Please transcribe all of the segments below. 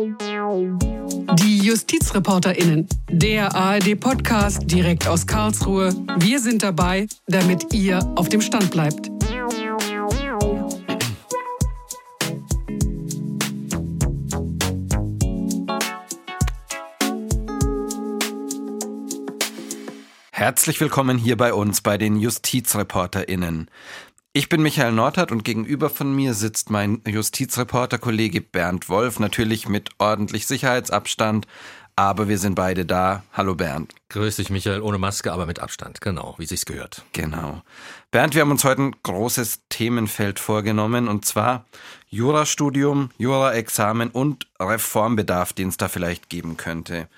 Die JustizreporterInnen, der ARD-Podcast direkt aus Karlsruhe. Wir sind dabei, damit ihr auf dem Stand bleibt. Herzlich willkommen hier bei uns bei den JustizreporterInnen. Ich bin Michael Nordhardt und gegenüber von mir sitzt mein Justizreporter-Kollege Bernd Wolf, natürlich mit ordentlich Sicherheitsabstand, aber wir sind beide da. Hallo Bernd. Grüß dich Michael, ohne Maske, aber mit Abstand, genau, wie sich's gehört. Genau. Bernd, wir haben uns heute ein großes Themenfeld vorgenommen und zwar Jurastudium, Juraexamen und Reformbedarf, den es da vielleicht geben könnte.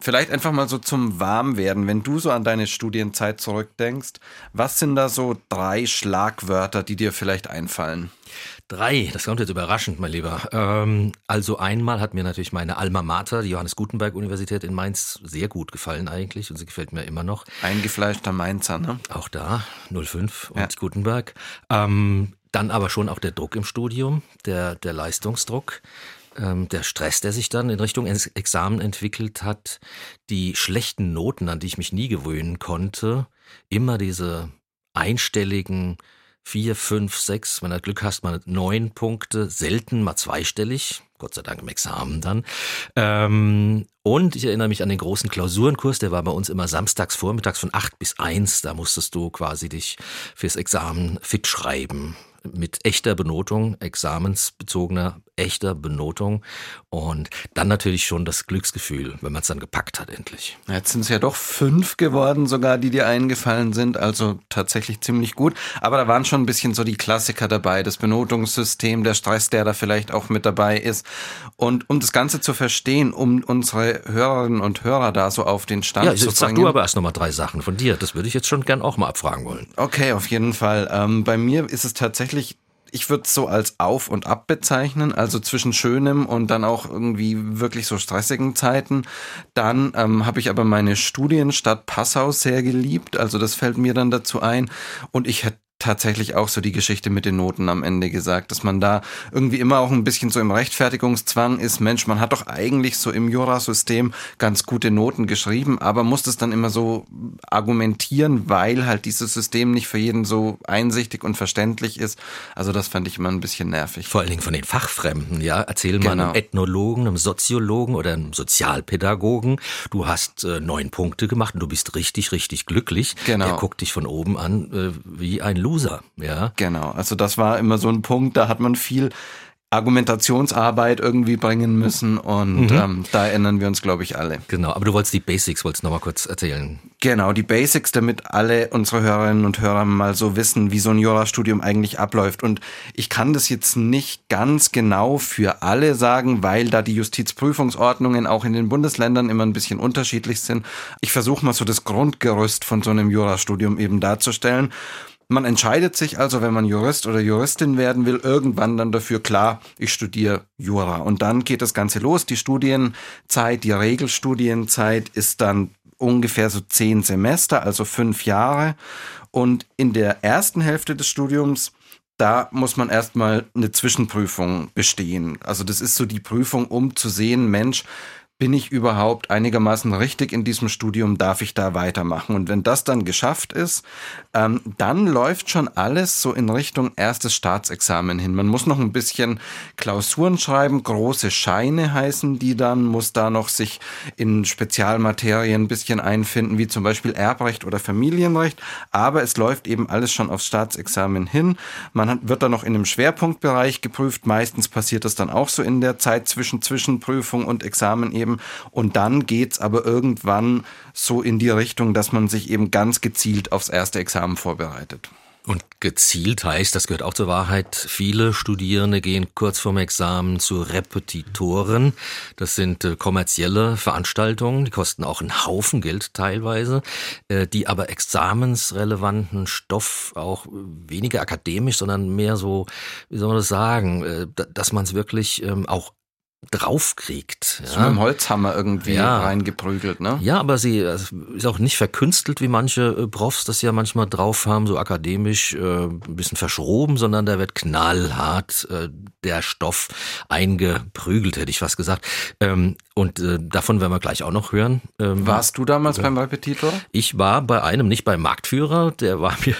Vielleicht einfach mal so zum Warmwerden, wenn du so an deine Studienzeit zurückdenkst, was sind da so drei Schlagwörter, die dir vielleicht einfallen? Drei, das kommt jetzt überraschend, mein Lieber. Ähm, also einmal hat mir natürlich meine Alma Mater, die Johannes Gutenberg Universität in Mainz, sehr gut gefallen eigentlich und sie gefällt mir immer noch. Eingefleischter Mainzer, ne? Auch da, 05 und ja. Gutenberg. Ähm, dann aber schon auch der Druck im Studium, der, der Leistungsdruck ähm, der Stress, der sich dann in Richtung Examen entwickelt hat, die schlechten Noten, an die ich mich nie gewöhnen konnte, immer diese einstelligen vier, fünf, sechs, wenn du Glück hast, mal neun Punkte, selten mal zweistellig, Gott sei Dank im Examen dann. Ähm, und ich erinnere mich an den großen Klausurenkurs, der war bei uns immer samstags vormittags von acht bis eins. Da musstest du quasi dich fürs Examen fit schreiben mit echter Benotung, examensbezogener echter Benotung und dann natürlich schon das Glücksgefühl, wenn man es dann gepackt hat endlich. Jetzt sind es ja doch fünf geworden, sogar die dir eingefallen sind, also tatsächlich ziemlich gut. Aber da waren schon ein bisschen so die Klassiker dabei, das Benotungssystem, der Stress, der da vielleicht auch mit dabei ist. Und um das Ganze zu verstehen, um unsere Hörerinnen und Hörer da so auf den Stand ja, zu bringen. Sag du aber erst nochmal drei Sachen von dir. Das würde ich jetzt schon gern auch mal abfragen wollen. Okay, auf jeden Fall. Ähm, bei mir ist es tatsächlich ich würde es so als Auf und Ab bezeichnen, also zwischen schönem und dann auch irgendwie wirklich so stressigen Zeiten. Dann ähm, habe ich aber meine Studienstadt Passau sehr geliebt, also das fällt mir dann dazu ein. Und ich hätte tatsächlich auch so die Geschichte mit den Noten am Ende gesagt, dass man da irgendwie immer auch ein bisschen so im Rechtfertigungszwang ist. Mensch, man hat doch eigentlich so im Jurasystem ganz gute Noten geschrieben, aber muss das dann immer so argumentieren, weil halt dieses System nicht für jeden so einsichtig und verständlich ist. Also das fand ich immer ein bisschen nervig. Vor allen Dingen von den Fachfremden, ja. Erzähl mal genau. einem Ethnologen, einem Soziologen oder einem Sozialpädagogen, du hast äh, neun Punkte gemacht und du bist richtig, richtig glücklich. Genau. Der guckt dich von oben an äh, wie ein Loser, ja. Genau, also das war immer so ein Punkt, da hat man viel Argumentationsarbeit irgendwie bringen müssen und mhm. ähm, da erinnern wir uns, glaube ich, alle. Genau, aber du wolltest die Basics, wolltest noch mal kurz erzählen. Genau, die Basics, damit alle unsere Hörerinnen und Hörer mal so wissen, wie so ein Jurastudium eigentlich abläuft. Und ich kann das jetzt nicht ganz genau für alle sagen, weil da die Justizprüfungsordnungen auch in den Bundesländern immer ein bisschen unterschiedlich sind. Ich versuche mal so das Grundgerüst von so einem Jurastudium eben darzustellen. Man entscheidet sich also, wenn man Jurist oder Juristin werden will, irgendwann dann dafür, klar, ich studiere Jura. Und dann geht das Ganze los. Die Studienzeit, die Regelstudienzeit ist dann ungefähr so zehn Semester, also fünf Jahre. Und in der ersten Hälfte des Studiums da muss man erstmal eine Zwischenprüfung bestehen. Also das ist so die Prüfung, um zu sehen, Mensch, bin ich überhaupt einigermaßen richtig in diesem Studium, darf ich da weitermachen? Und wenn das dann geschafft ist, ähm, dann läuft schon alles so in Richtung erstes Staatsexamen hin. Man muss noch ein bisschen Klausuren schreiben, große Scheine heißen die dann, muss da noch sich in Spezialmaterien ein bisschen einfinden, wie zum Beispiel Erbrecht oder Familienrecht. Aber es läuft eben alles schon aufs Staatsexamen hin. Man hat, wird da noch in einem Schwerpunktbereich geprüft. Meistens passiert das dann auch so in der Zeit zwischen Zwischenprüfung und Examen eben geben. Und dann geht's aber irgendwann so in die Richtung, dass man sich eben ganz gezielt aufs erste Examen vorbereitet. Und gezielt heißt, das gehört auch zur Wahrheit, viele Studierende gehen kurz vorm Examen zu Repetitoren. Das sind äh, kommerzielle Veranstaltungen, die kosten auch einen Haufen Geld teilweise, äh, die aber examensrelevanten Stoff auch weniger akademisch, sondern mehr so, wie soll man das sagen, äh, dass man es wirklich ähm, auch draufkriegt. Ja. So mit dem Holzhammer irgendwie ja. reingeprügelt, ne? Ja, aber sie ist auch nicht verkünstelt, wie manche äh, Profs das ja manchmal drauf haben, so akademisch äh, ein bisschen verschroben, sondern da wird knallhart äh, der Stoff eingeprügelt, hätte ich fast gesagt. Ähm, und äh, davon werden wir gleich auch noch hören. Ähm, Warst du damals beim Repetitor? Ich war bei einem, nicht beim Marktführer, der war mir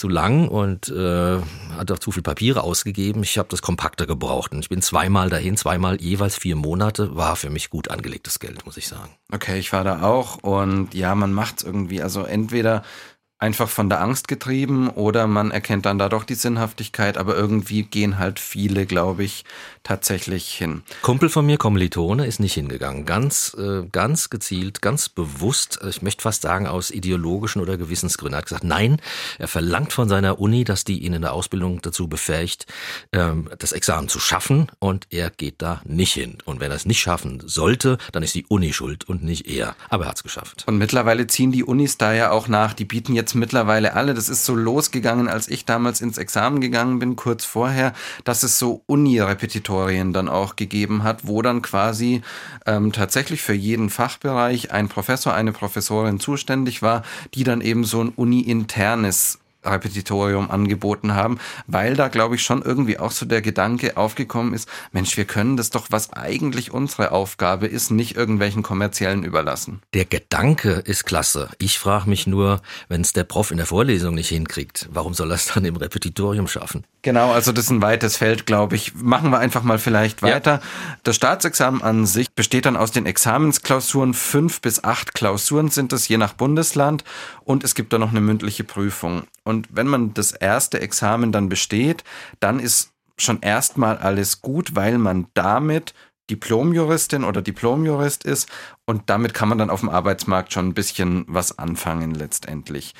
zu lang und äh, hat auch zu viel Papiere ausgegeben. Ich habe das kompakter gebraucht und ich bin zweimal dahin, zweimal jeweils vier Monate, war für mich gut angelegtes Geld, muss ich sagen. Okay, ich war da auch und ja, man macht's irgendwie. Also entweder einfach von der Angst getrieben oder man erkennt dann da doch die Sinnhaftigkeit, aber irgendwie gehen halt viele, glaube ich, tatsächlich hin. Kumpel von mir, Kommilitone, ist nicht hingegangen. Ganz, äh, ganz gezielt, ganz bewusst, ich möchte fast sagen, aus ideologischen oder Gewissensgründen. Er hat gesagt, nein, er verlangt von seiner Uni, dass die ihn in der Ausbildung dazu befähigt, ähm, das Examen zu schaffen und er geht da nicht hin. Und wenn er es nicht schaffen sollte, dann ist die Uni schuld und nicht er. Aber er hat es geschafft. Und mittlerweile ziehen die Unis da ja auch nach. Die bieten jetzt jetzt mittlerweile alle, das ist so losgegangen, als ich damals ins Examen gegangen bin, kurz vorher, dass es so Uni-Repetitorien dann auch gegeben hat, wo dann quasi ähm, tatsächlich für jeden Fachbereich ein Professor, eine Professorin zuständig war, die dann eben so ein uni-internes Repetitorium angeboten haben, weil da, glaube ich, schon irgendwie auch so der Gedanke aufgekommen ist, Mensch, wir können das doch, was eigentlich unsere Aufgabe ist, nicht irgendwelchen kommerziellen überlassen. Der Gedanke ist klasse. Ich frage mich nur, wenn es der Prof in der Vorlesung nicht hinkriegt, warum soll er es dann im Repetitorium schaffen? Genau, also das ist ein weites Feld, glaube ich. Machen wir einfach mal vielleicht weiter. Ja. Das Staatsexamen an sich besteht dann aus den Examensklausuren. Fünf bis acht Klausuren sind es, je nach Bundesland. Und es gibt da noch eine mündliche Prüfung. Und wenn man das erste Examen dann besteht, dann ist schon erstmal alles gut, weil man damit Diplomjuristin oder Diplomjurist ist und damit kann man dann auf dem Arbeitsmarkt schon ein bisschen was anfangen letztendlich.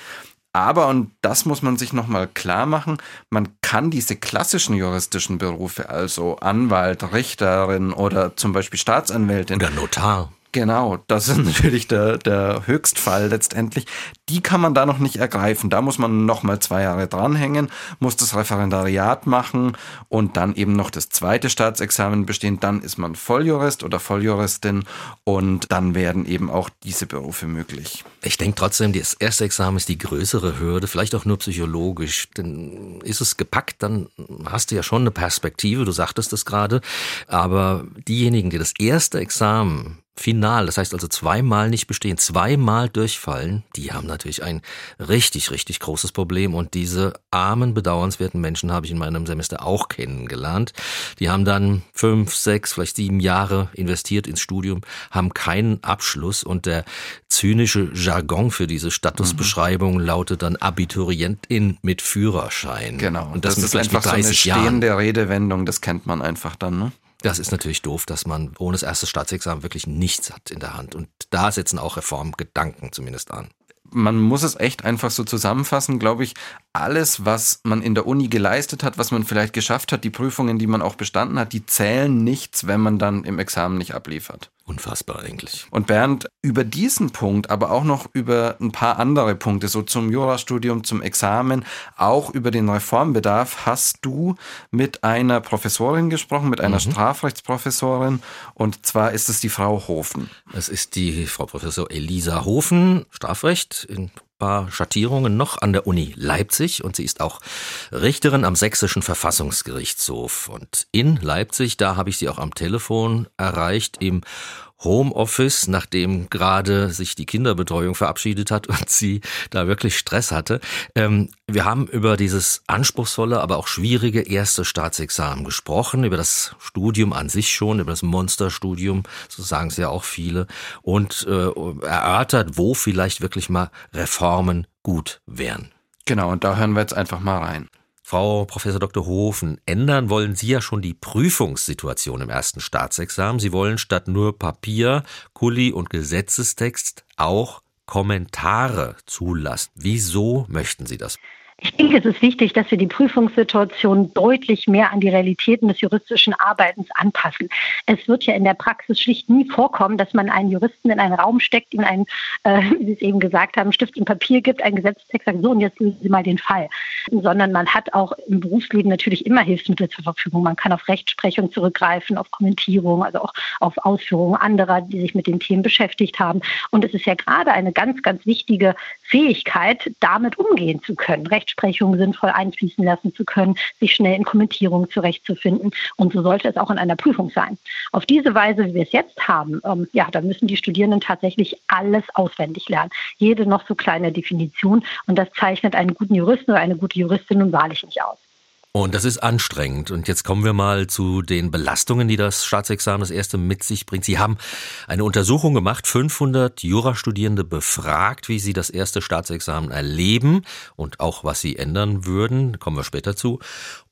Aber, und das muss man sich nochmal klar machen, man kann diese klassischen juristischen Berufe, also Anwalt, Richterin oder zum Beispiel Staatsanwältin. Oder Notar. Genau, das ist natürlich der, der Höchstfall letztendlich. Die kann man da noch nicht ergreifen. Da muss man noch mal zwei Jahre dranhängen, muss das Referendariat machen und dann eben noch das zweite Staatsexamen bestehen. Dann ist man Volljurist oder Volljuristin und dann werden eben auch diese Berufe möglich. Ich denke trotzdem, das erste Examen ist die größere Hürde, vielleicht auch nur psychologisch. Denn ist es gepackt, dann hast du ja schon eine Perspektive, du sagtest es gerade. Aber diejenigen, die das erste Examen final, das heißt also zweimal nicht bestehen, zweimal durchfallen, die haben natürlich ein richtig, richtig großes Problem. Und diese armen, bedauernswerten Menschen habe ich in meinem Semester auch kennengelernt. Die haben dann fünf, sechs, vielleicht sieben Jahre investiert ins Studium, haben keinen Abschluss und der zynische Jargon für diese Statusbeschreibung mhm. lautet dann Abiturientin mit Führerschein. Genau. Und das, das ist einfach so eine stehende Jahren. Redewendung, das kennt man einfach dann, ne? Das ist natürlich doof, dass man ohne das erste Staatsexamen wirklich nichts hat in der Hand. Und da setzen auch Reformgedanken zumindest an. Man muss es echt einfach so zusammenfassen, glaube ich. Alles, was man in der Uni geleistet hat, was man vielleicht geschafft hat, die Prüfungen, die man auch bestanden hat, die zählen nichts, wenn man dann im Examen nicht abliefert. Unfassbar eigentlich. Und Bernd, über diesen Punkt, aber auch noch über ein paar andere Punkte, so zum Jurastudium, zum Examen, auch über den Reformbedarf, hast du mit einer Professorin gesprochen, mit einer mhm. Strafrechtsprofessorin. Und zwar ist es die Frau Hofen. Es ist die Frau Professor Elisa Hofen, Strafrecht in paar Schattierungen noch an der Uni Leipzig und sie ist auch Richterin am Sächsischen Verfassungsgerichtshof. Und in Leipzig, da habe ich sie auch am Telefon erreicht, im Homeoffice, nachdem gerade sich die Kinderbetreuung verabschiedet hat und sie da wirklich Stress hatte. Ähm, wir haben über dieses anspruchsvolle, aber auch schwierige erste Staatsexamen gesprochen, über das Studium an sich schon, über das Monsterstudium, so sagen es ja auch viele, und äh, erörtert, wo vielleicht wirklich mal Reformen gut wären. Genau, und da hören wir jetzt einfach mal rein. Frau Professor Dr. Hofen, ändern wollen Sie ja schon die Prüfungssituation im ersten Staatsexamen. Sie wollen statt nur Papier, Kuli und Gesetzestext auch Kommentare zulassen. Wieso möchten Sie das? Ich denke, es ist wichtig, dass wir die Prüfungssituation deutlich mehr an die Realitäten des juristischen Arbeitens anpassen. Es wird ja in der Praxis schlicht nie vorkommen, dass man einen Juristen in einen Raum steckt, ihm einen, äh, wie Sie es eben gesagt haben, Stift und Papier gibt, einen Gesetzestext sagt, so und jetzt lösen Sie mal den Fall. Sondern man hat auch im Berufsleben natürlich immer Hilfsmittel zur Verfügung. Man kann auf Rechtsprechung zurückgreifen, auf Kommentierung, also auch auf Ausführungen anderer, die sich mit den Themen beschäftigt haben. Und es ist ja gerade eine ganz, ganz wichtige Fähigkeit, damit umgehen zu können. Recht Rechtsprechung sinnvoll einfließen lassen zu können, sich schnell in Kommentierungen zurechtzufinden. Und so sollte es auch in einer Prüfung sein. Auf diese Weise, wie wir es jetzt haben, ähm, ja, da müssen die Studierenden tatsächlich alles auswendig lernen. Jede noch so kleine Definition. Und das zeichnet einen guten Juristen oder eine gute Juristin nun wahrlich nicht aus. Und das ist anstrengend. Und jetzt kommen wir mal zu den Belastungen, die das Staatsexamen das erste mit sich bringt. Sie haben eine Untersuchung gemacht, 500 Jurastudierende befragt, wie sie das erste Staatsexamen erleben und auch was sie ändern würden. Kommen wir später zu.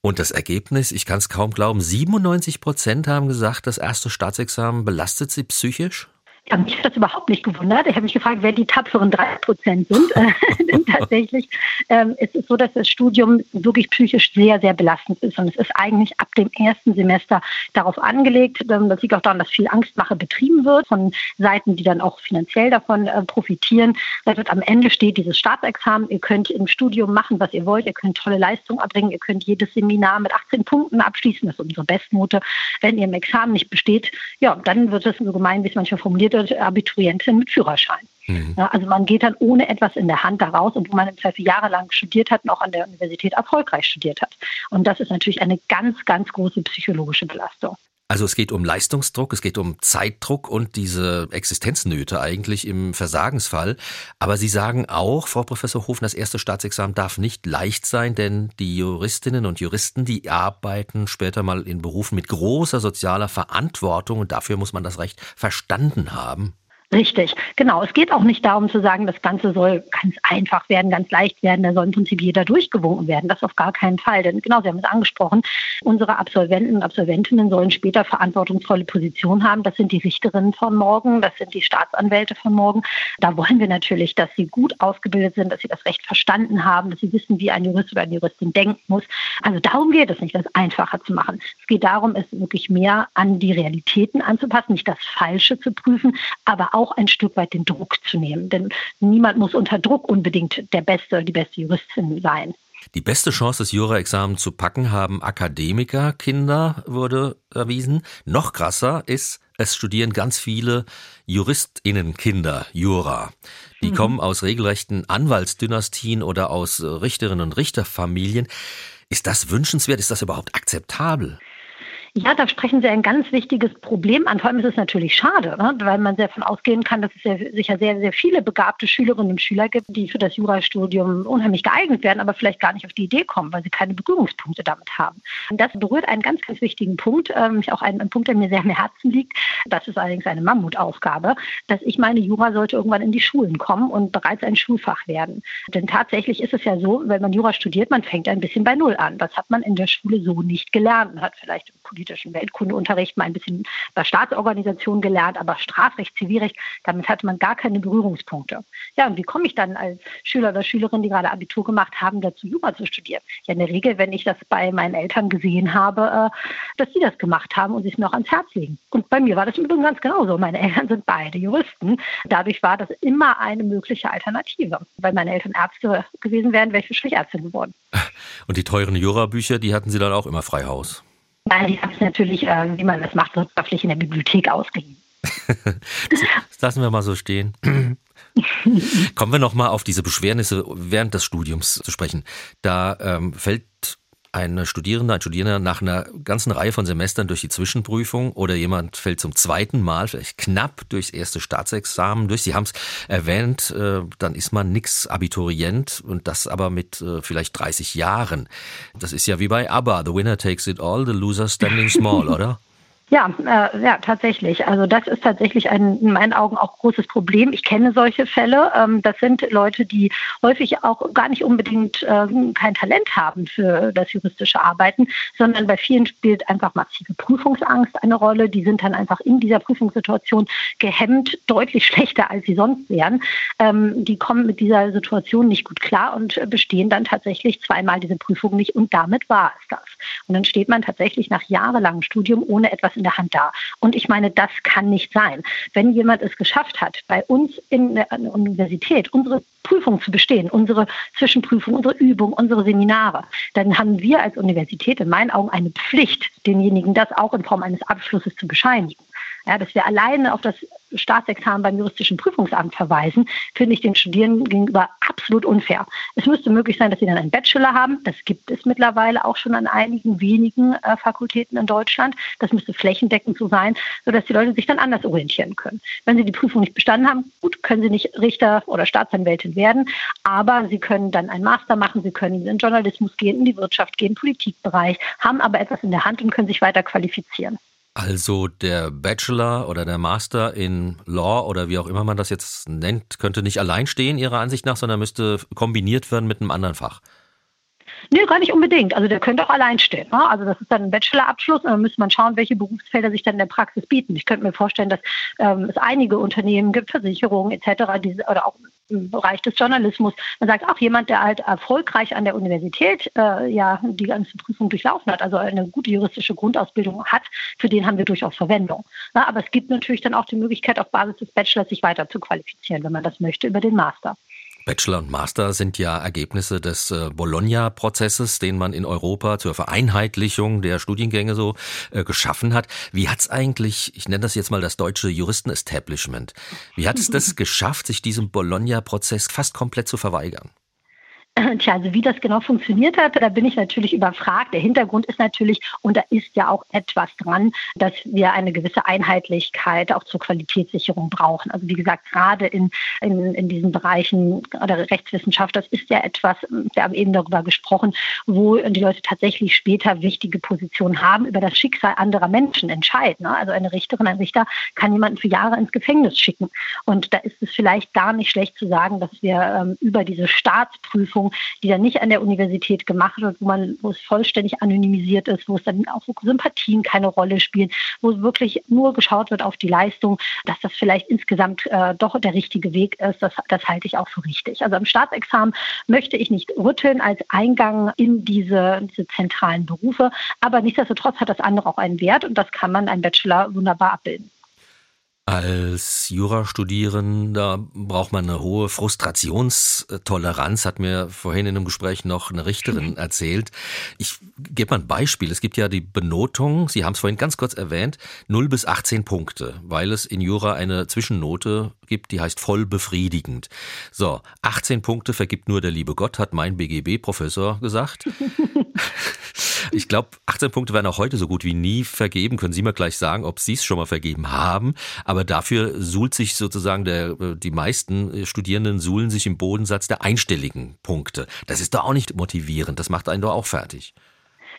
Und das Ergebnis, ich kann es kaum glauben, 97 Prozent haben gesagt, das erste Staatsexamen belastet sie psychisch. Ja, mich hat das überhaupt nicht gewundert. Ich habe mich gefragt, wer die tapferen drei Prozent sind. Denn tatsächlich ähm, es ist so, dass das Studium wirklich psychisch sehr, sehr belastend ist. Und es ist eigentlich ab dem ersten Semester darauf angelegt. Ähm, das liegt auch daran, dass viel Angstmache betrieben wird von Seiten, die dann auch finanziell davon äh, profitieren. Da wird am Ende steht dieses Staatsexamen. Ihr könnt im Studium machen, was ihr wollt. Ihr könnt tolle Leistungen erbringen. Ihr könnt jedes Seminar mit 18 Punkten abschließen. Das ist unsere Bestnote. Wenn ihr im Examen nicht besteht, ja, dann wird es so gemein, wie es manchmal formuliert wird, Abiturientin mit Führerschein. Mhm. Also man geht dann ohne etwas in der Hand da raus, obwohl man im Zweifel jahrelang studiert hat und auch an der Universität erfolgreich studiert hat. Und das ist natürlich eine ganz, ganz große psychologische Belastung. Also es geht um Leistungsdruck, es geht um Zeitdruck und diese Existenznöte eigentlich im Versagensfall. Aber Sie sagen auch, Frau Professor Hofen, das erste Staatsexamen darf nicht leicht sein, denn die Juristinnen und Juristen, die arbeiten später mal in Berufen mit großer sozialer Verantwortung und dafür muss man das Recht verstanden haben. Richtig, genau. Es geht auch nicht darum zu sagen, das Ganze soll ganz einfach werden, ganz leicht werden, da soll im Prinzip jeder durchgewunken werden. Das auf gar keinen Fall. Denn genau, Sie haben es angesprochen, unsere Absolventen und Absolventinnen sollen später verantwortungsvolle Positionen haben. Das sind die Richterinnen von morgen, das sind die Staatsanwälte von morgen. Da wollen wir natürlich, dass sie gut ausgebildet sind, dass sie das Recht verstanden haben, dass sie wissen, wie ein Jurist oder eine Juristin denken muss. Also darum geht es nicht, das einfacher zu machen. Es geht darum, es wirklich mehr an die Realitäten anzupassen, nicht das Falsche zu prüfen, aber auch auch ein Stück weit den Druck zu nehmen. Denn niemand muss unter Druck unbedingt der beste, die beste Juristin sein. Die beste Chance, das Jura-Examen zu packen, haben Akademikerkinder, wurde erwiesen. Noch krasser ist, es studieren ganz viele JuristInnenkinder Jura. Die mhm. kommen aus regelrechten Anwaltsdynastien oder aus Richterinnen und Richterfamilien. Ist das wünschenswert? Ist das überhaupt akzeptabel? Ja, da sprechen Sie ein ganz wichtiges Problem an. Vor allem ist es natürlich schade, ne? weil man sehr davon ausgehen kann, dass es sehr, sicher sehr, sehr viele begabte Schülerinnen und Schüler gibt, die für das Jurastudium unheimlich geeignet werden, aber vielleicht gar nicht auf die Idee kommen, weil sie keine Berührungspunkte damit haben. Und das berührt einen ganz, ganz wichtigen Punkt, ähm, auch einen, einen, Punkt, der mir sehr am Herzen liegt. Das ist allerdings eine Mammutaufgabe, dass ich meine, Jura sollte irgendwann in die Schulen kommen und bereits ein Schulfach werden. Denn tatsächlich ist es ja so, wenn man Jura studiert, man fängt ein bisschen bei Null an. Das hat man in der Schule so nicht gelernt. Man hat vielleicht politischen Weltkundeunterricht mal ein bisschen über Staatsorganisation gelernt, aber Strafrecht, Zivilrecht, damit hatte man gar keine Berührungspunkte. Ja, und wie komme ich dann als Schüler oder Schülerin, die gerade Abitur gemacht haben, dazu, Jura zu studieren? Ja, in der Regel, wenn ich das bei meinen Eltern gesehen habe, äh, dass sie das gemacht haben und sie es mir auch ans Herz legen. Und bei mir war das im Übrigen ganz genauso. Meine Eltern sind beide Juristen. Dadurch war das immer eine mögliche Alternative. Weil meine Eltern Ärzte gewesen wären, wäre ich Ärztin geworden. Und die teuren Jurabücher, die hatten Sie dann auch immer frei Haus? Nein, die habe ich natürlich, äh, wie man das macht, wirtschaftlich in der Bibliothek ausgeliehen. das lassen wir mal so stehen. Kommen wir nochmal auf diese Beschwernisse während des Studiums zu sprechen. Da ähm, fällt ein Studierender, ein Studierender nach einer ganzen Reihe von Semestern durch die Zwischenprüfung oder jemand fällt zum zweiten Mal, vielleicht knapp durchs erste Staatsexamen durch. Sie haben es erwähnt, äh, dann ist man nix Abiturient und das aber mit äh, vielleicht 30 Jahren. Das ist ja wie bei ABBA, the winner takes it all, the loser standing small, oder? Ja, äh, ja, tatsächlich. Also das ist tatsächlich ein in meinen Augen auch großes Problem. Ich kenne solche Fälle. Ähm, das sind Leute, die häufig auch gar nicht unbedingt äh, kein Talent haben für das juristische Arbeiten, sondern bei vielen spielt einfach massive Prüfungsangst eine Rolle. Die sind dann einfach in dieser Prüfungssituation gehemmt, deutlich schlechter als sie sonst wären. Ähm, die kommen mit dieser Situation nicht gut klar und bestehen dann tatsächlich zweimal diese Prüfung nicht und damit war es das. Und dann steht man tatsächlich nach jahrelangem Studium ohne etwas in der Hand da. Und ich meine, das kann nicht sein. Wenn jemand es geschafft hat, bei uns in der Universität unsere Prüfung zu bestehen, unsere Zwischenprüfung, unsere Übung, unsere Seminare, dann haben wir als Universität in meinen Augen eine Pflicht, denjenigen das auch in Form eines Abschlusses zu bescheinigen. Ja, dass wir alleine auf das Staatsexamen beim juristischen Prüfungsamt verweisen, finde ich den Studierenden gegenüber absolut unfair. Es müsste möglich sein, dass sie dann einen Bachelor haben. Das gibt es mittlerweile auch schon an einigen wenigen äh, Fakultäten in Deutschland. Das müsste flächendeckend so sein, sodass die Leute sich dann anders orientieren können. Wenn sie die Prüfung nicht bestanden haben, gut, können sie nicht Richter oder Staatsanwältin werden, aber sie können dann einen Master machen, sie können in den Journalismus gehen, in die Wirtschaft gehen, Politikbereich, haben aber etwas in der Hand und können sich weiter qualifizieren. Also der Bachelor oder der Master in Law oder wie auch immer man das jetzt nennt, könnte nicht allein stehen Ihrer Ansicht nach, sondern müsste kombiniert werden mit einem anderen Fach. Nee, gar nicht unbedingt. Also der könnte auch allein stehen. Ne? Also das ist dann ein Bachelorabschluss und dann müsste man schauen, welche Berufsfelder sich dann in der Praxis bieten. Ich könnte mir vorstellen, dass ähm, es einige Unternehmen gibt, Versicherungen etc., die, oder auch Bereich des Journalismus. Man sagt auch jemand, der halt erfolgreich an der Universität äh, ja die ganze Prüfung durchlaufen hat, also eine gute juristische Grundausbildung hat, für den haben wir durchaus Verwendung. Ja, aber es gibt natürlich dann auch die Möglichkeit, auf Basis des Bachelors sich weiter zu qualifizieren, wenn man das möchte, über den Master. Bachelor und Master sind ja Ergebnisse des äh, Bologna-Prozesses, den man in Europa zur Vereinheitlichung der Studiengänge so äh, geschaffen hat. Wie hat es eigentlich, ich nenne das jetzt mal das deutsche Juristen-Establishment, wie hat es das geschafft, sich diesem Bologna-Prozess fast komplett zu verweigern? Tja, also wie das genau funktioniert hat, da bin ich natürlich überfragt. Der Hintergrund ist natürlich, und da ist ja auch etwas dran, dass wir eine gewisse Einheitlichkeit auch zur Qualitätssicherung brauchen. Also wie gesagt, gerade in, in, in diesen Bereichen der Rechtswissenschaft, das ist ja etwas, wir haben eben darüber gesprochen, wo die Leute tatsächlich später wichtige Positionen haben, über das Schicksal anderer Menschen entscheiden. Ne? Also eine Richterin, ein Richter kann jemanden für Jahre ins Gefängnis schicken. Und da ist es vielleicht gar nicht schlecht zu sagen, dass wir ähm, über diese Staatsprüfung die dann nicht an der Universität gemacht wird, wo man, wo es vollständig anonymisiert ist, wo es dann auch Sympathien keine Rolle spielen, wo es wirklich nur geschaut wird auf die Leistung, dass das vielleicht insgesamt äh, doch der richtige Weg ist, das, das halte ich auch für richtig. Also am Staatsexamen möchte ich nicht rütteln als Eingang in diese, diese zentralen Berufe, aber nichtsdestotrotz hat das andere auch einen Wert und das kann man ein Bachelor wunderbar abbilden. Als Jurastudierender braucht man eine hohe Frustrationstoleranz, hat mir vorhin in einem Gespräch noch eine Richterin erzählt. Ich gebe mal ein Beispiel. Es gibt ja die Benotung, Sie haben es vorhin ganz kurz erwähnt, 0 bis 18 Punkte, weil es in Jura eine Zwischennote gibt, die heißt voll befriedigend. So, 18 Punkte vergibt nur der liebe Gott, hat mein BGB-Professor gesagt. Ich glaube, 18 Punkte werden auch heute so gut wie nie vergeben. Können Sie mir gleich sagen, ob Sie es schon mal vergeben haben. Aber dafür suhlt sich sozusagen der, die meisten Studierenden suhlen sich im Bodensatz der einstelligen Punkte. Das ist doch auch nicht motivierend. Das macht einen doch auch fertig.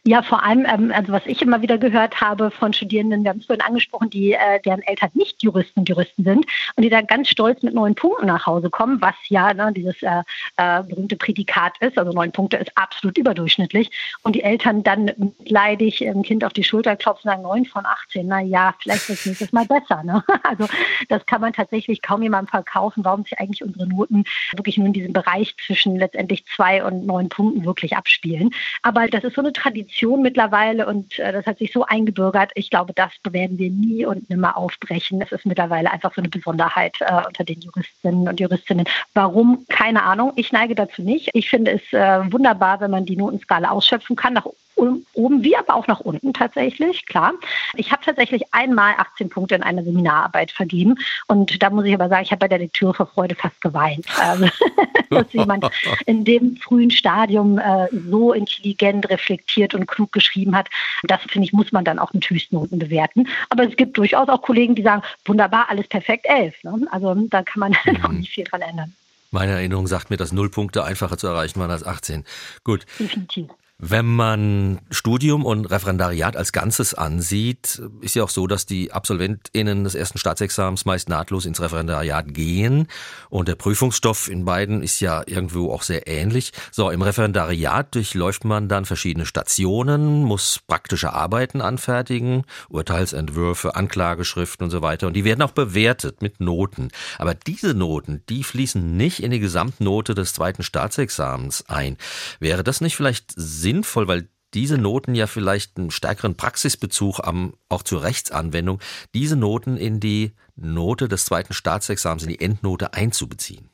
Ja, vor allem, ähm, also was ich immer wieder gehört habe von Studierenden, wir haben es vorhin angesprochen, die, äh, deren Eltern nicht Juristen und Juristen sind und die dann ganz stolz mit neun Punkten nach Hause kommen, was ja ne, dieses äh, äh, berühmte Prädikat ist. Also neun Punkte ist absolut überdurchschnittlich. Und die Eltern dann leidig ein Kind auf die Schulter klopfen und sagen, neun von 18, na ja, vielleicht es nächstes Mal besser. Ne? Also das kann man tatsächlich kaum jemandem verkaufen, warum sich eigentlich unsere Noten wirklich nur in diesem Bereich zwischen letztendlich zwei und neun Punkten wirklich abspielen. Aber das ist so eine Tradition Tradition mittlerweile und äh, das hat sich so eingebürgert. Ich glaube, das werden wir nie und nimmer aufbrechen. Das ist mittlerweile einfach so eine Besonderheit äh, unter den Juristinnen und Juristinnen. Warum? Keine Ahnung. Ich neige dazu nicht. Ich finde es äh, wunderbar, wenn man die Notenskala ausschöpfen kann, nach oben wie aber auch nach unten tatsächlich, klar. Ich habe tatsächlich einmal 18 Punkte in einer Seminararbeit vergeben und da muss ich aber sagen, ich habe bei der Lektüre vor Freude fast geweint. Also, dass jemand in dem frühen Stadium äh, so intelligent, reflektiert und klug geschrieben hat, das finde ich, muss man dann auch mit Höchstnoten bewerten. Aber es gibt durchaus auch Kollegen, die sagen, wunderbar, alles perfekt, elf. Ne? Also da kann man mhm. auch nicht viel dran ändern. Meine Erinnerung sagt mir, dass null Punkte einfacher zu erreichen waren als 18. Gut. Definitiv. Wenn man Studium und Referendariat als Ganzes ansieht, ist ja auch so, dass die AbsolventInnen des ersten Staatsexamens meist nahtlos ins Referendariat gehen. Und der Prüfungsstoff in beiden ist ja irgendwo auch sehr ähnlich. So, im Referendariat durchläuft man dann verschiedene Stationen, muss praktische Arbeiten anfertigen, Urteilsentwürfe, Anklageschriften und so weiter. Und die werden auch bewertet mit Noten. Aber diese Noten, die fließen nicht in die Gesamtnote des zweiten Staatsexamens ein. Wäre das nicht vielleicht sinnvoll, weil diese Noten ja vielleicht einen stärkeren Praxisbezug haben, auch zur Rechtsanwendung, diese Noten in die Note des zweiten Staatsexamens, in die Endnote einzubeziehen?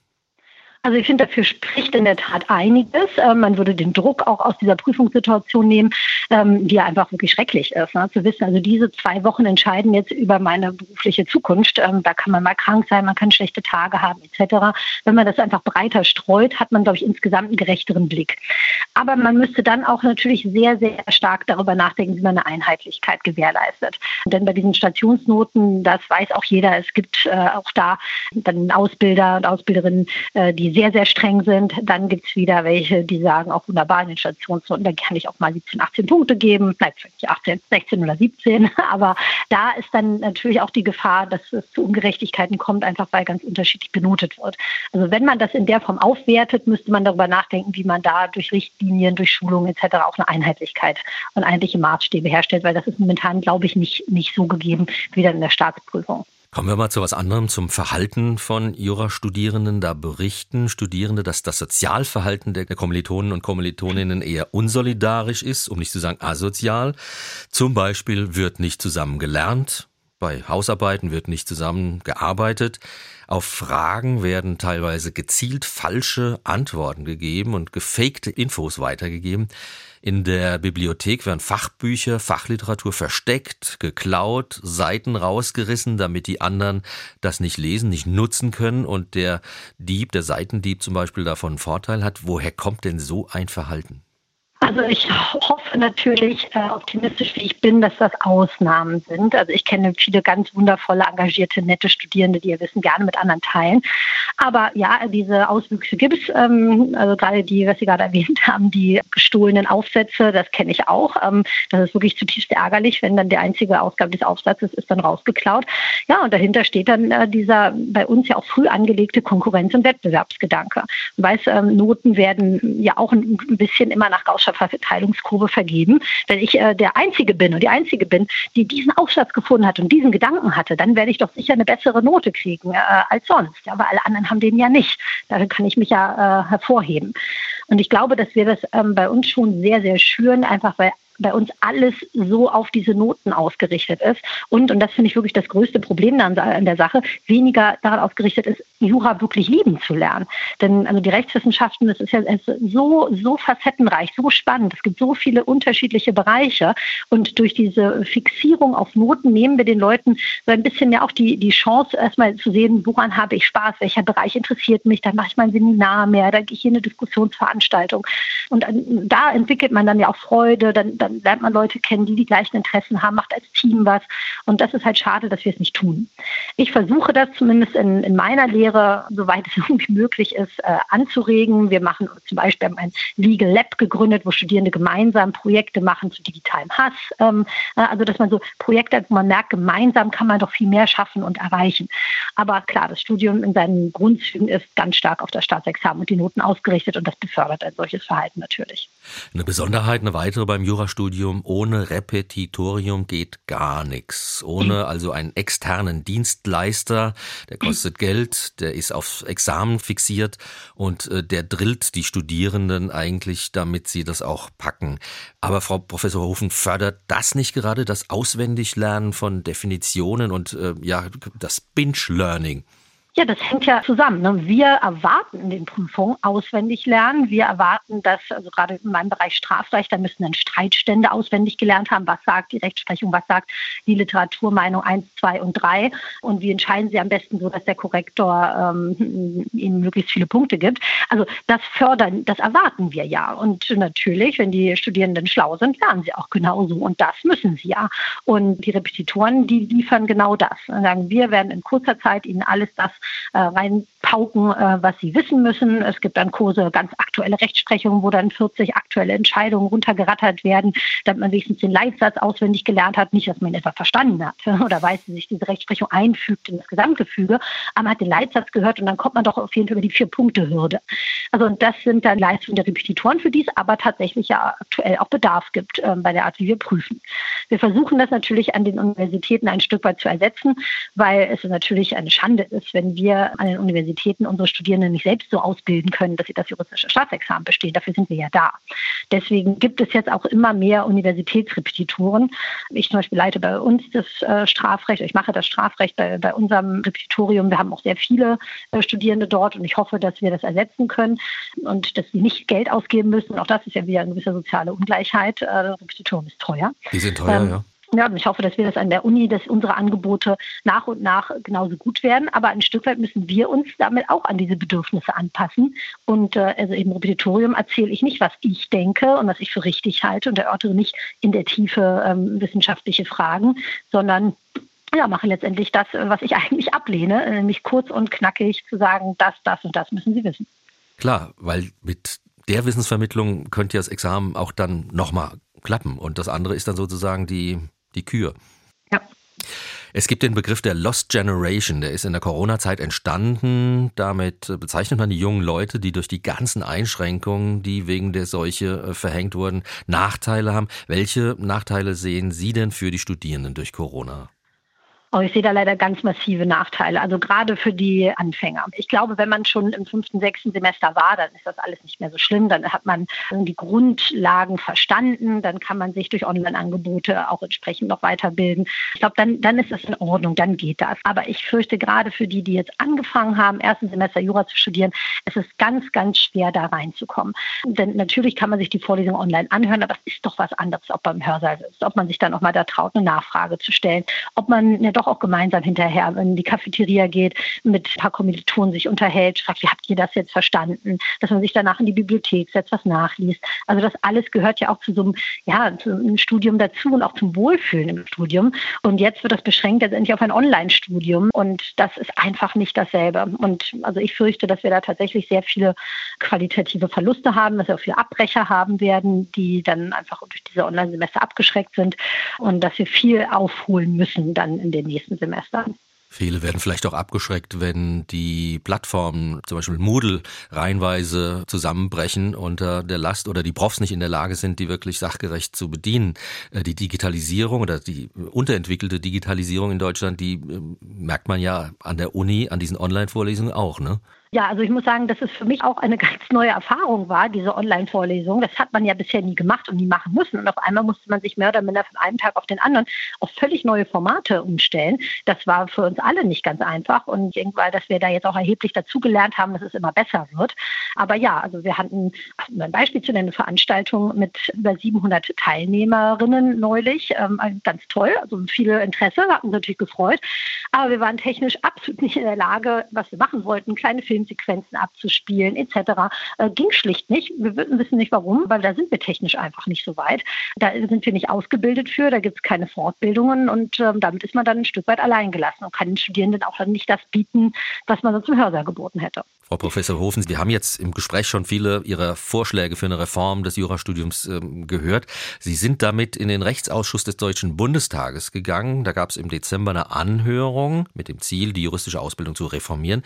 Also ich finde, dafür spricht in der Tat einiges. Ähm, man würde den Druck auch aus dieser Prüfungssituation nehmen, ähm, die ja einfach wirklich schrecklich ist. Ne? Zu wissen, also diese zwei Wochen entscheiden jetzt über meine berufliche Zukunft. Ähm, da kann man mal krank sein, man kann schlechte Tage haben etc. Wenn man das einfach breiter streut, hat man, glaube ich, insgesamt einen gerechteren Blick. Aber man müsste dann auch natürlich sehr, sehr stark darüber nachdenken, wie man eine Einheitlichkeit gewährleistet. Denn bei diesen Stationsnoten, das weiß auch jeder, es gibt äh, auch da dann Ausbilder und Ausbilderinnen, äh, die sehr, sehr streng sind. Dann gibt es wieder welche, die sagen, auch wunderbar in den Stationsnoten, da kann ich auch mal 17, 18 Punkte geben. Nein, vielleicht nicht 18, 16 oder 17. Aber da ist dann natürlich auch die Gefahr, dass es zu Ungerechtigkeiten kommt, einfach weil ganz unterschiedlich benotet wird. Also wenn man das in der Form aufwertet, müsste man darüber nachdenken, wie man da durch Richtlinien, durch Schulungen etc. auch eine Einheitlichkeit und einheitliche Maßstäbe herstellt, weil das ist momentan, glaube ich, nicht, nicht so gegeben wie dann in der Staatsprüfung. Kommen wir mal zu was anderem, zum Verhalten von Jurastudierenden. Da berichten Studierende, dass das Sozialverhalten der Kommilitonen und Kommilitoninnen eher unsolidarisch ist, um nicht zu sagen asozial. Zum Beispiel wird nicht zusammen gelernt, bei Hausarbeiten wird nicht zusammen gearbeitet. Auf Fragen werden teilweise gezielt falsche Antworten gegeben und gefakte Infos weitergegeben. In der Bibliothek werden Fachbücher, Fachliteratur versteckt, geklaut, Seiten rausgerissen, damit die anderen das nicht lesen, nicht nutzen können und der Dieb, der Seitendieb zum Beispiel davon einen Vorteil hat. Woher kommt denn so ein Verhalten? Also ich hoffe natürlich, äh, optimistisch wie ich bin, dass das Ausnahmen sind. Also ich kenne viele ganz wundervolle, engagierte, nette Studierende, die ihr Wissen gerne mit anderen teilen. Aber ja, diese Auswüchse gibt es. Ähm, also gerade die, was Sie gerade erwähnt haben, die gestohlenen Aufsätze, das kenne ich auch. Ähm, das ist wirklich zutiefst ärgerlich, wenn dann die einzige Ausgabe des Aufsatzes ist dann rausgeklaut. Ja, und dahinter steht dann äh, dieser bei uns ja auch früh angelegte Konkurrenz- und Wettbewerbsgedanke. Ich weiß, ähm, Noten werden ja auch ein bisschen immer nach Gaußscher Verteilungskurve vergeben. Wenn ich äh, der Einzige bin und die Einzige bin, die diesen Aufsatz gefunden hat und diesen Gedanken hatte, dann werde ich doch sicher eine bessere Note kriegen äh, als sonst. Ja, weil alle anderen haben den ja nicht. Dafür kann ich mich ja äh, hervorheben. Und ich glaube, dass wir das ähm, bei uns schon sehr, sehr schüren, einfach weil bei uns alles so auf diese Noten ausgerichtet ist und, und das finde ich wirklich das größte Problem an, an der Sache, weniger daran ausgerichtet ist, Jura wirklich lieben zu lernen. Denn also die Rechtswissenschaften, das ist ja ist so, so facettenreich, so spannend. Es gibt so viele unterschiedliche Bereiche und durch diese Fixierung auf Noten nehmen wir den Leuten so ein bisschen ja auch die, die Chance, erstmal zu sehen, woran habe ich Spaß, welcher Bereich interessiert mich, dann mache ich mein Seminar mehr, dann gehe ich hier eine Diskussionsveranstaltung und da entwickelt man dann ja auch Freude, dann dann lernt man Leute kennen, die die gleichen Interessen haben, macht als Team was. Und das ist halt schade, dass wir es nicht tun. Ich versuche das zumindest in, in meiner Lehre, soweit es irgendwie möglich ist, äh, anzuregen. Wir machen zum Beispiel ein Legal Lab gegründet, wo Studierende gemeinsam Projekte machen zu digitalem Hass. Ähm, äh, also, dass man so Projekte wo man merkt, gemeinsam kann man doch viel mehr schaffen und erreichen. Aber klar, das Studium in seinen Grundzügen ist ganz stark auf das Staatsexamen und die Noten ausgerichtet und das befördert ein solches Verhalten natürlich. Eine Besonderheit, eine weitere beim Jurastudium, ohne Repetitorium geht gar nichts. Ohne also einen externen Dienstleister, der kostet Geld, der ist aufs Examen fixiert und äh, der drillt die Studierenden eigentlich, damit sie das auch packen. Aber Frau Professor Hofen, fördert das nicht gerade das Auswendiglernen von Definitionen und äh, ja, das Binge-Learning? Ja, das hängt ja zusammen. Ne? Wir erwarten in den Prüfungen auswendig lernen. Wir erwarten, dass, also gerade in meinem Bereich Strafrecht, da müssen dann Streitstände auswendig gelernt haben. Was sagt die Rechtsprechung? Was sagt die Literaturmeinung 1, 2 und 3? Und wie entscheiden sie am besten so, dass der Korrektor ähm, ihnen möglichst viele Punkte gibt? Also das fördern, das erwarten wir ja. Und natürlich, wenn die Studierenden schlau sind, lernen sie auch genauso. Und das müssen sie ja. Und die Repetitoren, die liefern genau das. Und sagen, wir werden in kurzer Zeit ihnen alles das äh, rein pauken, äh, was sie wissen müssen. Es gibt dann Kurse, ganz aktuelle Rechtsprechung, wo dann 40 aktuelle Entscheidungen runtergerattert werden, damit man wenigstens den Leitsatz auswendig gelernt hat. Nicht, dass man ihn etwa verstanden hat oder weiß, wie sich diese Rechtsprechung einfügt in das Gesamtgefüge, aber man hat den Leitsatz gehört und dann kommt man doch auf jeden Fall über die Vier-Punkte-Hürde. Also das sind dann Leistungen der Repetitoren, für die es aber tatsächlich ja aktuell auch Bedarf gibt äh, bei der Art, wie wir prüfen. Wir versuchen das natürlich an den Universitäten ein Stück weit zu ersetzen, weil es natürlich eine Schande ist, wenn wir an den Universitäten unsere Studierenden nicht selbst so ausbilden können, dass sie das juristische Staatsexamen bestehen. Dafür sind wir ja da. Deswegen gibt es jetzt auch immer mehr Universitätsrepetitoren. Ich zum Beispiel leite bei uns das äh, Strafrecht, ich mache das Strafrecht bei, bei unserem Repetitorium. Wir haben auch sehr viele äh, Studierende dort und ich hoffe, dass wir das ersetzen können und dass sie nicht Geld ausgeben müssen. Auch das ist ja wieder eine gewisse soziale Ungleichheit. Äh, Repetitorium ist teuer. Die sind teuer, ähm, ja. Ja, und ich hoffe, dass wir das an der Uni, dass unsere Angebote nach und nach genauso gut werden. Aber ein Stück weit müssen wir uns damit auch an diese Bedürfnisse anpassen. Und äh, also im Repetitorium erzähle ich nicht, was ich denke und was ich für richtig halte und erörtere nicht in der Tiefe ähm, wissenschaftliche Fragen, sondern ja, mache letztendlich das, was ich eigentlich ablehne, nämlich kurz und knackig zu sagen, das, das und das müssen Sie wissen. Klar, weil mit der Wissensvermittlung könnte ja das Examen auch dann nochmal klappen. Und das andere ist dann sozusagen die die Kür. Ja. Es gibt den Begriff der Lost Generation, der ist in der Corona-Zeit entstanden. Damit bezeichnet man die jungen Leute, die durch die ganzen Einschränkungen, die wegen der Seuche äh, verhängt wurden, Nachteile haben. Welche Nachteile sehen Sie denn für die Studierenden durch Corona? Oh, ich sehe da leider ganz massive Nachteile, also gerade für die Anfänger. Ich glaube, wenn man schon im fünften, sechsten Semester war, dann ist das alles nicht mehr so schlimm. Dann hat man die Grundlagen verstanden, dann kann man sich durch Online-Angebote auch entsprechend noch weiterbilden. Ich glaube, dann, dann ist das in Ordnung, dann geht das. Aber ich fürchte gerade für die, die jetzt angefangen haben, ersten Semester Jura zu studieren, es ist ganz, ganz schwer, da reinzukommen. Denn natürlich kann man sich die Vorlesung online anhören, aber es ist doch was anderes, ob man im Hörsaal sitzt, ob man sich dann auch mal da traut, eine Nachfrage zu stellen, ob man eine doch auch gemeinsam hinterher in die Cafeteria geht, mit ein paar Kommilitonen sich unterhält, fragt, wie habt ihr das jetzt verstanden? Dass man sich danach in die Bibliothek setzt, was nachliest. Also das alles gehört ja auch zu so einem, ja, zu einem Studium dazu und auch zum Wohlfühlen im Studium. Und jetzt wird das beschränkt letztendlich auf ein Online-Studium und das ist einfach nicht dasselbe. Und also ich fürchte, dass wir da tatsächlich sehr viele qualitative Verluste haben, dass wir auch viele Abbrecher haben werden, die dann einfach durch diese Online-Semester abgeschreckt sind und dass wir viel aufholen müssen dann in den den nächsten Semestern. Viele werden vielleicht auch abgeschreckt, wenn die Plattformen, zum Beispiel Moodle, reihenweise zusammenbrechen unter der Last oder die Profs nicht in der Lage sind, die wirklich sachgerecht zu bedienen. Äh, die Digitalisierung oder die unterentwickelte Digitalisierung in Deutschland, die äh, merkt man ja an der Uni, an diesen Online-Vorlesungen auch, ne? Ja, also ich muss sagen, dass es für mich auch eine ganz neue Erfahrung war, diese Online-Vorlesung. Das hat man ja bisher nie gemacht und nie machen müssen. Und auf einmal musste man sich mehr oder minder von einem Tag auf den anderen auf völlig neue Formate umstellen. Das war für uns alle nicht ganz einfach. Und ich denke mal, dass wir da jetzt auch erheblich dazugelernt haben, dass es immer besser wird. Aber ja, also wir hatten, um ein Beispiel zu nennen, eine Veranstaltung mit über 700 Teilnehmerinnen neulich. Ähm, ganz toll, also viele Interesse, hat uns natürlich gefreut. Aber wir waren technisch absolut nicht in der Lage, was wir machen wollten, kleine Filme Filmsequenzen abzuspielen etc. Äh, ging schlicht nicht. Wir wissen nicht warum, weil da sind wir technisch einfach nicht so weit. Da sind wir nicht ausgebildet für, da gibt es keine Fortbildungen und ähm, damit ist man dann ein Stück weit allein gelassen und kann den Studierenden auch dann nicht das bieten, was man sonst im Hörsaal geboten hätte. Frau Professor Hofen, wir haben jetzt im Gespräch schon viele Ihrer Vorschläge für eine Reform des Jurastudiums ähm, gehört. Sie sind damit in den Rechtsausschuss des Deutschen Bundestages gegangen. Da gab es im Dezember eine Anhörung mit dem Ziel, die juristische Ausbildung zu reformieren.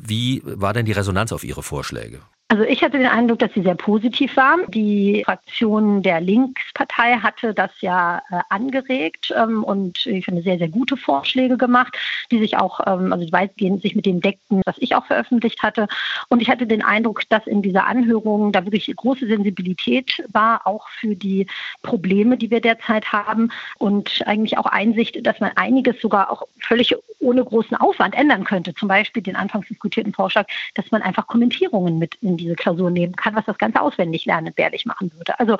Wie war denn die Resonanz auf Ihre Vorschläge? Also ich hatte den Eindruck, dass sie sehr positiv war. Die Fraktion der Linkspartei hatte das ja äh, angeregt ähm, und ich finde sehr, sehr gute Vorschläge gemacht, die sich auch, ähm, also weitgehend sich mit dem deckten, was ich auch veröffentlicht hatte. Und ich hatte den Eindruck, dass in dieser Anhörung da wirklich große Sensibilität war, auch für die Probleme, die wir derzeit haben und eigentlich auch Einsicht, dass man einiges sogar auch völlig ohne großen Aufwand ändern könnte. Zum Beispiel den anfangs diskutierten Vorschlag, dass man einfach Kommentierungen mit in diese Klausur nehmen kann, was das Ganze auswendig lernen entbehrlich machen würde. Also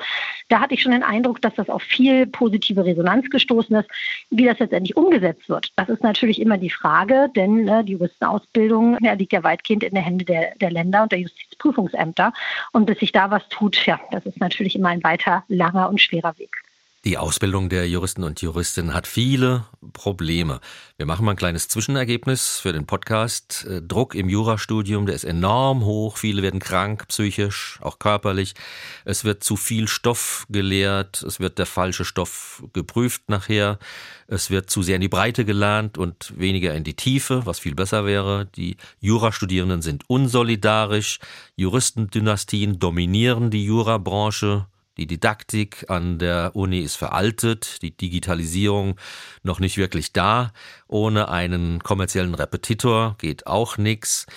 da hatte ich schon den Eindruck, dass das auf viel positive Resonanz gestoßen ist. Wie das letztendlich umgesetzt wird, das ist natürlich immer die Frage, denn äh, die Juristenausbildung ja, liegt ja weitgehend in den Händen der, der Länder und der Justizprüfungsämter. Und bis sich da was tut, ja, das ist natürlich immer ein weiter langer und schwerer Weg. Die Ausbildung der Juristen und Juristinnen hat viele Probleme. Wir machen mal ein kleines Zwischenergebnis für den Podcast. Äh, Druck im Jurastudium, der ist enorm hoch. Viele werden krank, psychisch, auch körperlich. Es wird zu viel Stoff gelehrt. Es wird der falsche Stoff geprüft nachher. Es wird zu sehr in die Breite gelernt und weniger in die Tiefe, was viel besser wäre. Die Jurastudierenden sind unsolidarisch. Juristendynastien dominieren die Jurabranche. Die Didaktik an der Uni ist veraltet, die Digitalisierung noch nicht wirklich da. Ohne einen kommerziellen Repetitor geht auch nichts.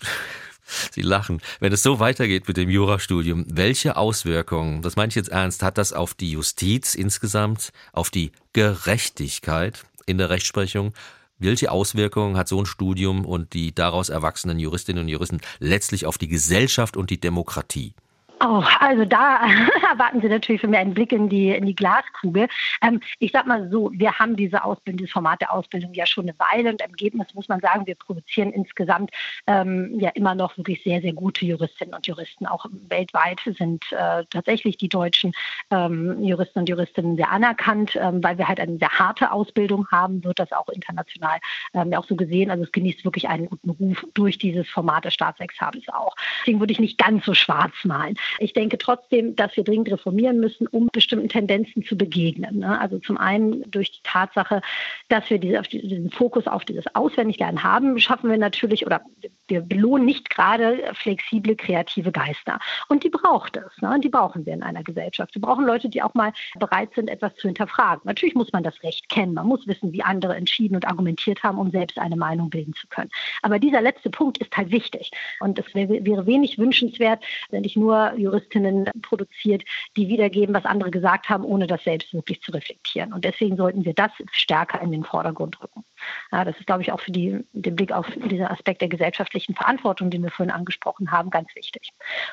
Sie lachen. Wenn es so weitergeht mit dem Jurastudium, welche Auswirkungen, das meine ich jetzt ernst, hat das auf die Justiz insgesamt, auf die Gerechtigkeit in der Rechtsprechung? Welche Auswirkungen hat so ein Studium und die daraus erwachsenen Juristinnen und Juristen letztlich auf die Gesellschaft und die Demokratie? Oh, also da erwarten Sie natürlich von mir einen Blick in die, in die Glaskugel. Ähm, ich sag mal so, wir haben diese Ausbildung, dieses Format der Ausbildung ja schon eine Weile und im Ergebnis muss man sagen, wir produzieren insgesamt ähm, ja immer noch wirklich sehr, sehr gute Juristinnen und Juristen. Auch weltweit sind äh, tatsächlich die deutschen ähm, Juristen und Juristinnen sehr anerkannt, ähm, weil wir halt eine sehr harte Ausbildung haben, wird das auch international ähm, auch so gesehen. Also es genießt wirklich einen guten Ruf durch dieses Format des Staatsexamens auch. Deswegen würde ich nicht ganz so schwarz malen. Ich denke trotzdem, dass wir dringend reformieren müssen, um bestimmten Tendenzen zu begegnen. Ne? Also zum einen durch die Tatsache, dass wir diesen Fokus auf dieses Auswendiglernen haben, schaffen wir natürlich oder wir belohnen nicht gerade flexible, kreative Geister. Und die braucht es. Ne? Die brauchen wir in einer Gesellschaft. Wir brauchen Leute, die auch mal bereit sind, etwas zu hinterfragen. Natürlich muss man das Recht kennen. Man muss wissen, wie andere entschieden und argumentiert haben, um selbst eine Meinung bilden zu können. Aber dieser letzte Punkt ist halt wichtig. Und es wäre wenig wünschenswert, wenn ich nur Juristinnen produziert, die wiedergeben, was andere gesagt haben, ohne das selbst wirklich zu reflektieren. Und deswegen sollten wir das stärker in den Vordergrund rücken. Ja, das ist, glaube ich, auch für die, den Blick auf diesen Aspekt der gesellschaftlichen Verantwortung, den wir vorhin angesprochen haben, ganz wichtig.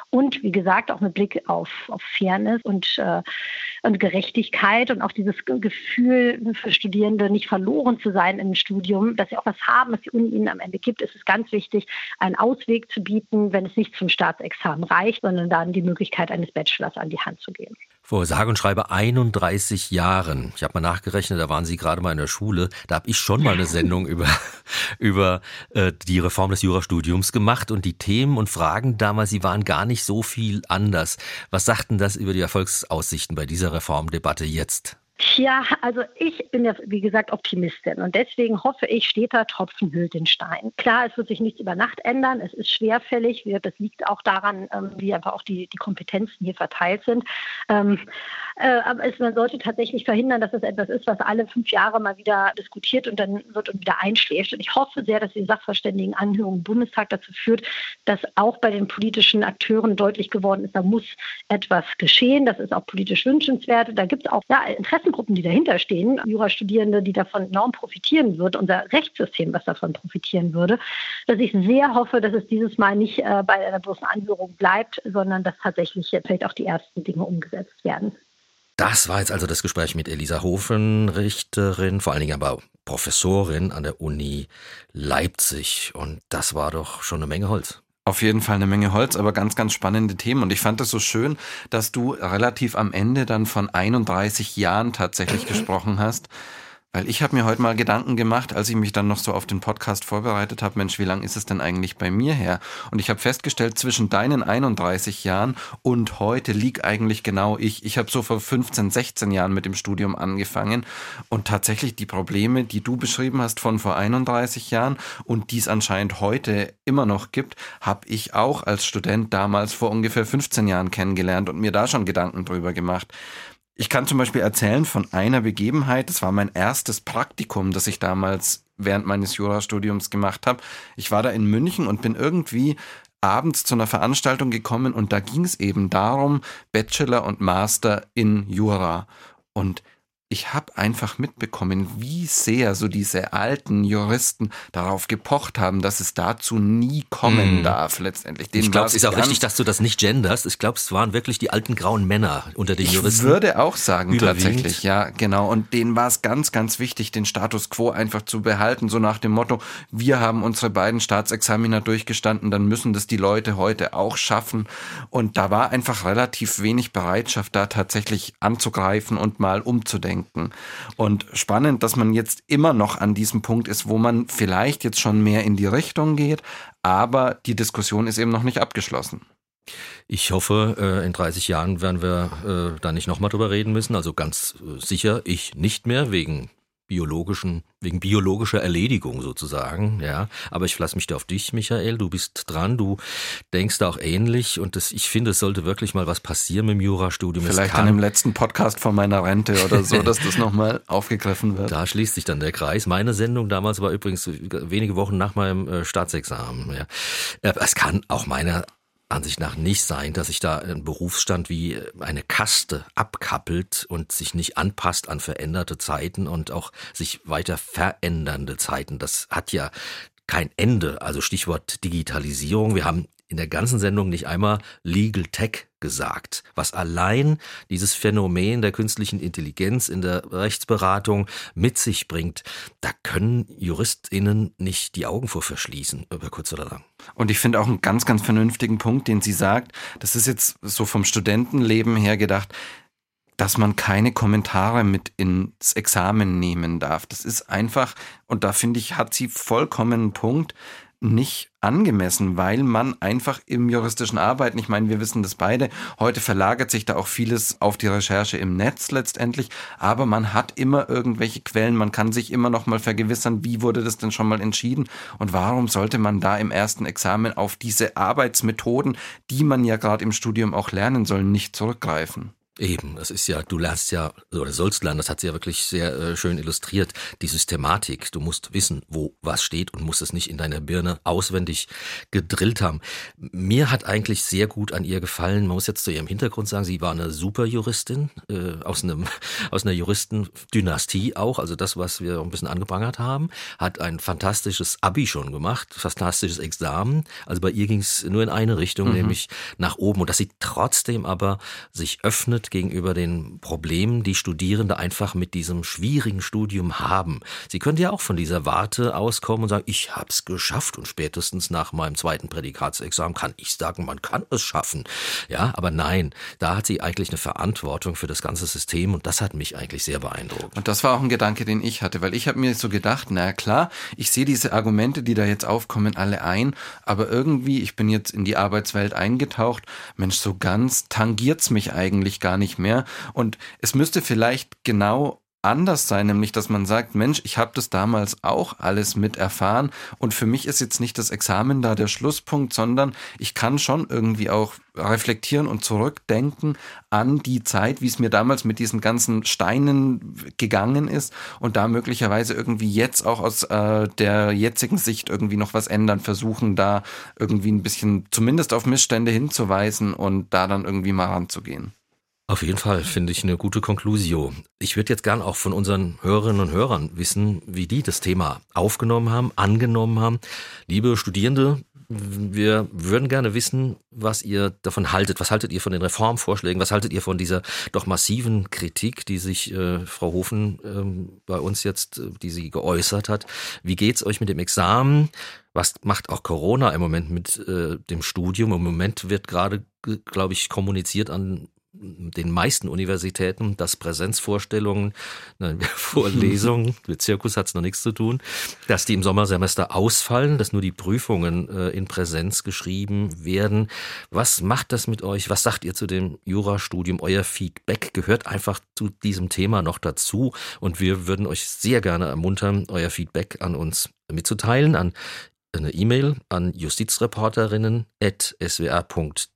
Und wie gesagt, auch mit Blick auf, auf Fairness und, äh, und Gerechtigkeit und auch dieses Gefühl für Studierende, nicht verloren zu sein im Studium, dass sie auch was haben, was die Uni ihnen am Ende gibt, ist es ganz wichtig, einen Ausweg zu bieten, wenn es nicht zum Staatsexamen reicht, sondern dann die Möglichkeit eines Bachelors an die Hand zu geben. Vor sage und schreibe 31 Jahren, ich habe mal nachgerechnet, da waren Sie gerade mal in der Schule, da habe ich schon mal eine Sendung über, über äh, die Reform des Jurastudiums gemacht und die Themen und Fragen damals, sie waren gar nicht so viel anders. Was sagten das über die Erfolgsaussichten bei dieser Reformdebatte jetzt? Tja, also ich bin ja, wie gesagt, Optimistin und deswegen hoffe ich, steter Tropfen hüllt den Stein. Klar, es wird sich nichts über Nacht ändern, es ist schwerfällig, das liegt auch daran, ähm, wie einfach auch die, die Kompetenzen hier verteilt sind. Ähm, äh, aber es, man sollte tatsächlich verhindern, dass es etwas ist, was alle fünf Jahre mal wieder diskutiert und dann wird und wieder einschläft. Und ich hoffe sehr, dass die Sachverständigenanhörung im Bundestag dazu führt, dass auch bei den politischen Akteuren deutlich geworden ist, da muss etwas geschehen. Das ist auch politisch wünschenswert. Da gibt es auch ja, Interessengruppen, die dahinter stehen, Jurastudierende, die davon enorm profitieren würden, unser Rechtssystem, was davon profitieren würde. Dass ich sehr hoffe, dass es dieses Mal nicht äh, bei einer bloßen Anhörung bleibt, sondern dass tatsächlich jetzt vielleicht auch die ersten Dinge umgesetzt werden. Das war jetzt also das Gespräch mit Elisa Hofen, Richterin, vor allen Dingen aber Professorin an der Uni Leipzig. Und das war doch schon eine Menge Holz. Auf jeden Fall eine Menge Holz, aber ganz, ganz spannende Themen. Und ich fand es so schön, dass du relativ am Ende dann von 31 Jahren tatsächlich gesprochen hast. Weil ich habe mir heute mal Gedanken gemacht, als ich mich dann noch so auf den Podcast vorbereitet habe, Mensch, wie lang ist es denn eigentlich bei mir her? Und ich habe festgestellt, zwischen deinen 31 Jahren und heute liegt eigentlich genau ich. Ich habe so vor 15, 16 Jahren mit dem Studium angefangen und tatsächlich die Probleme, die du beschrieben hast von vor 31 Jahren und die es anscheinend heute immer noch gibt, habe ich auch als Student damals vor ungefähr 15 Jahren kennengelernt und mir da schon Gedanken drüber gemacht. Ich kann zum Beispiel erzählen von einer Begebenheit, das war mein erstes Praktikum, das ich damals während meines Jurastudiums gemacht habe. Ich war da in München und bin irgendwie abends zu einer Veranstaltung gekommen und da ging es eben darum, Bachelor und Master in Jura. Und ich habe einfach mitbekommen, wie sehr so diese alten Juristen darauf gepocht haben, dass es dazu nie kommen mm. darf, letztendlich. Denen ich glaube, es ist auch richtig, dass du das nicht genderst. Ich glaube, es waren wirklich die alten grauen Männer unter den Juristen. Ich würde auch sagen, tatsächlich, ja, genau. Und denen war es ganz, ganz wichtig, den Status quo einfach zu behalten, so nach dem Motto, wir haben unsere beiden Staatsexaminer durchgestanden, dann müssen das die Leute heute auch schaffen. Und da war einfach relativ wenig Bereitschaft, da tatsächlich anzugreifen und mal umzudenken denken. Und spannend, dass man jetzt immer noch an diesem Punkt ist, wo man vielleicht jetzt schon mehr in die Richtung geht, aber die Diskussion ist eben noch nicht abgeschlossen. Ich hoffe, äh, in 30 Jahren werden wir äh, da nicht nochmal drüber reden müssen. Also ganz äh, sicher, ich nicht mehr, wegen biologischen, wegen biologischer Erledigung sozusagen, ja. Aber ich verlasse mich da auf dich, Michael. Du bist dran, du denkst da auch ähnlich und das, ich finde, es sollte wirklich mal was passieren mit dem Jurastudium. Vielleicht dann im letzten Podcast von meiner Rente oder so, dass das nochmal aufgegriffen wird. Da schließt sich dann der Kreis. Meine Sendung damals war übrigens wenige Wochen nach meinem äh, Staatsexamen, ja. Äh, es kann auch meiner Ansicht nach nicht sein, dass sich da ein Berufsstand wie eine Kaste abkappelt und sich nicht anpasst an veränderte Zeiten und auch sich weiter verändernde Zeiten. Das hat ja kein Ende. Also Stichwort Digitalisierung. Wir haben in der ganzen Sendung nicht einmal Legal Tech gesagt, was allein dieses Phänomen der künstlichen Intelligenz in der Rechtsberatung mit sich bringt. Da können JuristInnen nicht die Augen vor verschließen, über kurz oder lang. Und ich finde auch einen ganz, ganz vernünftigen Punkt, den sie sagt. Das ist jetzt so vom Studentenleben her gedacht dass man keine Kommentare mit ins Examen nehmen darf. Das ist einfach, und da finde ich, hat sie vollkommen einen Punkt nicht angemessen, weil man einfach im juristischen Arbeiten, ich meine, wir wissen das beide, heute verlagert sich da auch vieles auf die Recherche im Netz letztendlich, aber man hat immer irgendwelche Quellen, man kann sich immer noch mal vergewissern, wie wurde das denn schon mal entschieden und warum sollte man da im ersten Examen auf diese Arbeitsmethoden, die man ja gerade im Studium auch lernen soll, nicht zurückgreifen? Eben, das ist ja, du lernst ja, oder sollst lernen, das hat sie ja wirklich sehr äh, schön illustriert, die Systematik. Du musst wissen, wo was steht und musst es nicht in deiner Birne auswendig gedrillt haben. Mir hat eigentlich sehr gut an ihr gefallen, man muss jetzt zu ihrem Hintergrund sagen, sie war eine super Juristin, äh, aus, einem, aus einer Juristendynastie auch, also das, was wir ein bisschen angeprangert haben, hat ein fantastisches Abi schon gemacht, fantastisches Examen. Also bei ihr ging es nur in eine Richtung, mhm. nämlich nach oben. Und dass sie trotzdem aber sich öffnet geöffnet gegenüber den Problemen, die Studierende einfach mit diesem schwierigen Studium haben. Sie können ja auch von dieser Warte auskommen und sagen, ich hab's geschafft und spätestens nach meinem zweiten Prädikatsexamen kann ich sagen, man kann es schaffen. Ja, aber nein, da hat sie eigentlich eine Verantwortung für das ganze System und das hat mich eigentlich sehr beeindruckt. Und das war auch ein Gedanke, den ich hatte, weil ich habe mir so gedacht, na klar, ich sehe diese Argumente, die da jetzt aufkommen, alle ein, aber irgendwie, ich bin jetzt in die Arbeitswelt eingetaucht, Mensch, so ganz tangiert's mich eigentlich gar gar nicht mehr. Und es müsste vielleicht genau anders sein, nämlich dass man sagt, Mensch, ich habe das damals auch alles mit erfahren und für mich ist jetzt nicht das Examen da der Schlusspunkt, sondern ich kann schon irgendwie auch reflektieren und zurückdenken an die Zeit, wie es mir damals mit diesen ganzen Steinen gegangen ist und da möglicherweise irgendwie jetzt auch aus äh, der jetzigen Sicht irgendwie noch was ändern, versuchen da irgendwie ein bisschen zumindest auf Missstände hinzuweisen und da dann irgendwie mal ranzugehen. Auf jeden Fall finde ich eine gute Konklusio. Ich würde jetzt gern auch von unseren Hörerinnen und Hörern wissen, wie die das Thema aufgenommen haben, angenommen haben. Liebe Studierende, wir würden gerne wissen, was ihr davon haltet. Was haltet ihr von den Reformvorschlägen? Was haltet ihr von dieser doch massiven Kritik, die sich äh, Frau Hofen äh, bei uns jetzt, äh, die sie geäußert hat? Wie geht's euch mit dem Examen? Was macht auch Corona im Moment mit äh, dem Studium? Im Moment wird gerade, glaube ich, kommuniziert an den meisten Universitäten, dass Präsenzvorstellungen, Vorlesungen, mit Zirkus hat es noch nichts zu tun, dass die im Sommersemester ausfallen, dass nur die Prüfungen äh, in Präsenz geschrieben werden. Was macht das mit euch? Was sagt ihr zu dem Jurastudium? Euer Feedback gehört einfach zu diesem Thema noch dazu und wir würden euch sehr gerne ermuntern, euer Feedback an uns mitzuteilen, an eine E-Mail an justizreporterinnen.swr.de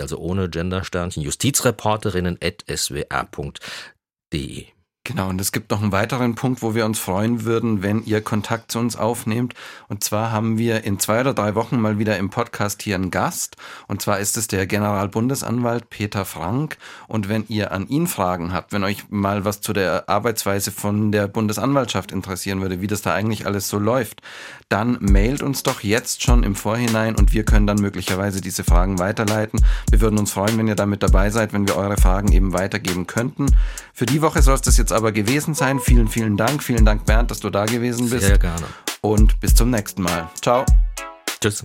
also ohne Gendersternchen, justizreporterinnen.swr.de. Genau, und es gibt noch einen weiteren Punkt, wo wir uns freuen würden, wenn ihr Kontakt zu uns aufnehmt. Und zwar haben wir in zwei oder drei Wochen mal wieder im Podcast hier einen Gast. Und zwar ist es der Generalbundesanwalt Peter Frank. Und wenn ihr an ihn Fragen habt, wenn euch mal was zu der Arbeitsweise von der Bundesanwaltschaft interessieren würde, wie das da eigentlich alles so läuft, dann mailt uns doch jetzt schon im Vorhinein und wir können dann möglicherweise diese Fragen weiterleiten. Wir würden uns freuen, wenn ihr damit dabei seid, wenn wir eure Fragen eben weitergeben könnten. Für die Woche soll es das jetzt aber gewesen sein. Vielen, vielen Dank. Vielen Dank, Bernd, dass du da gewesen bist. Sehr gerne. Und bis zum nächsten Mal. Ciao. Tschüss.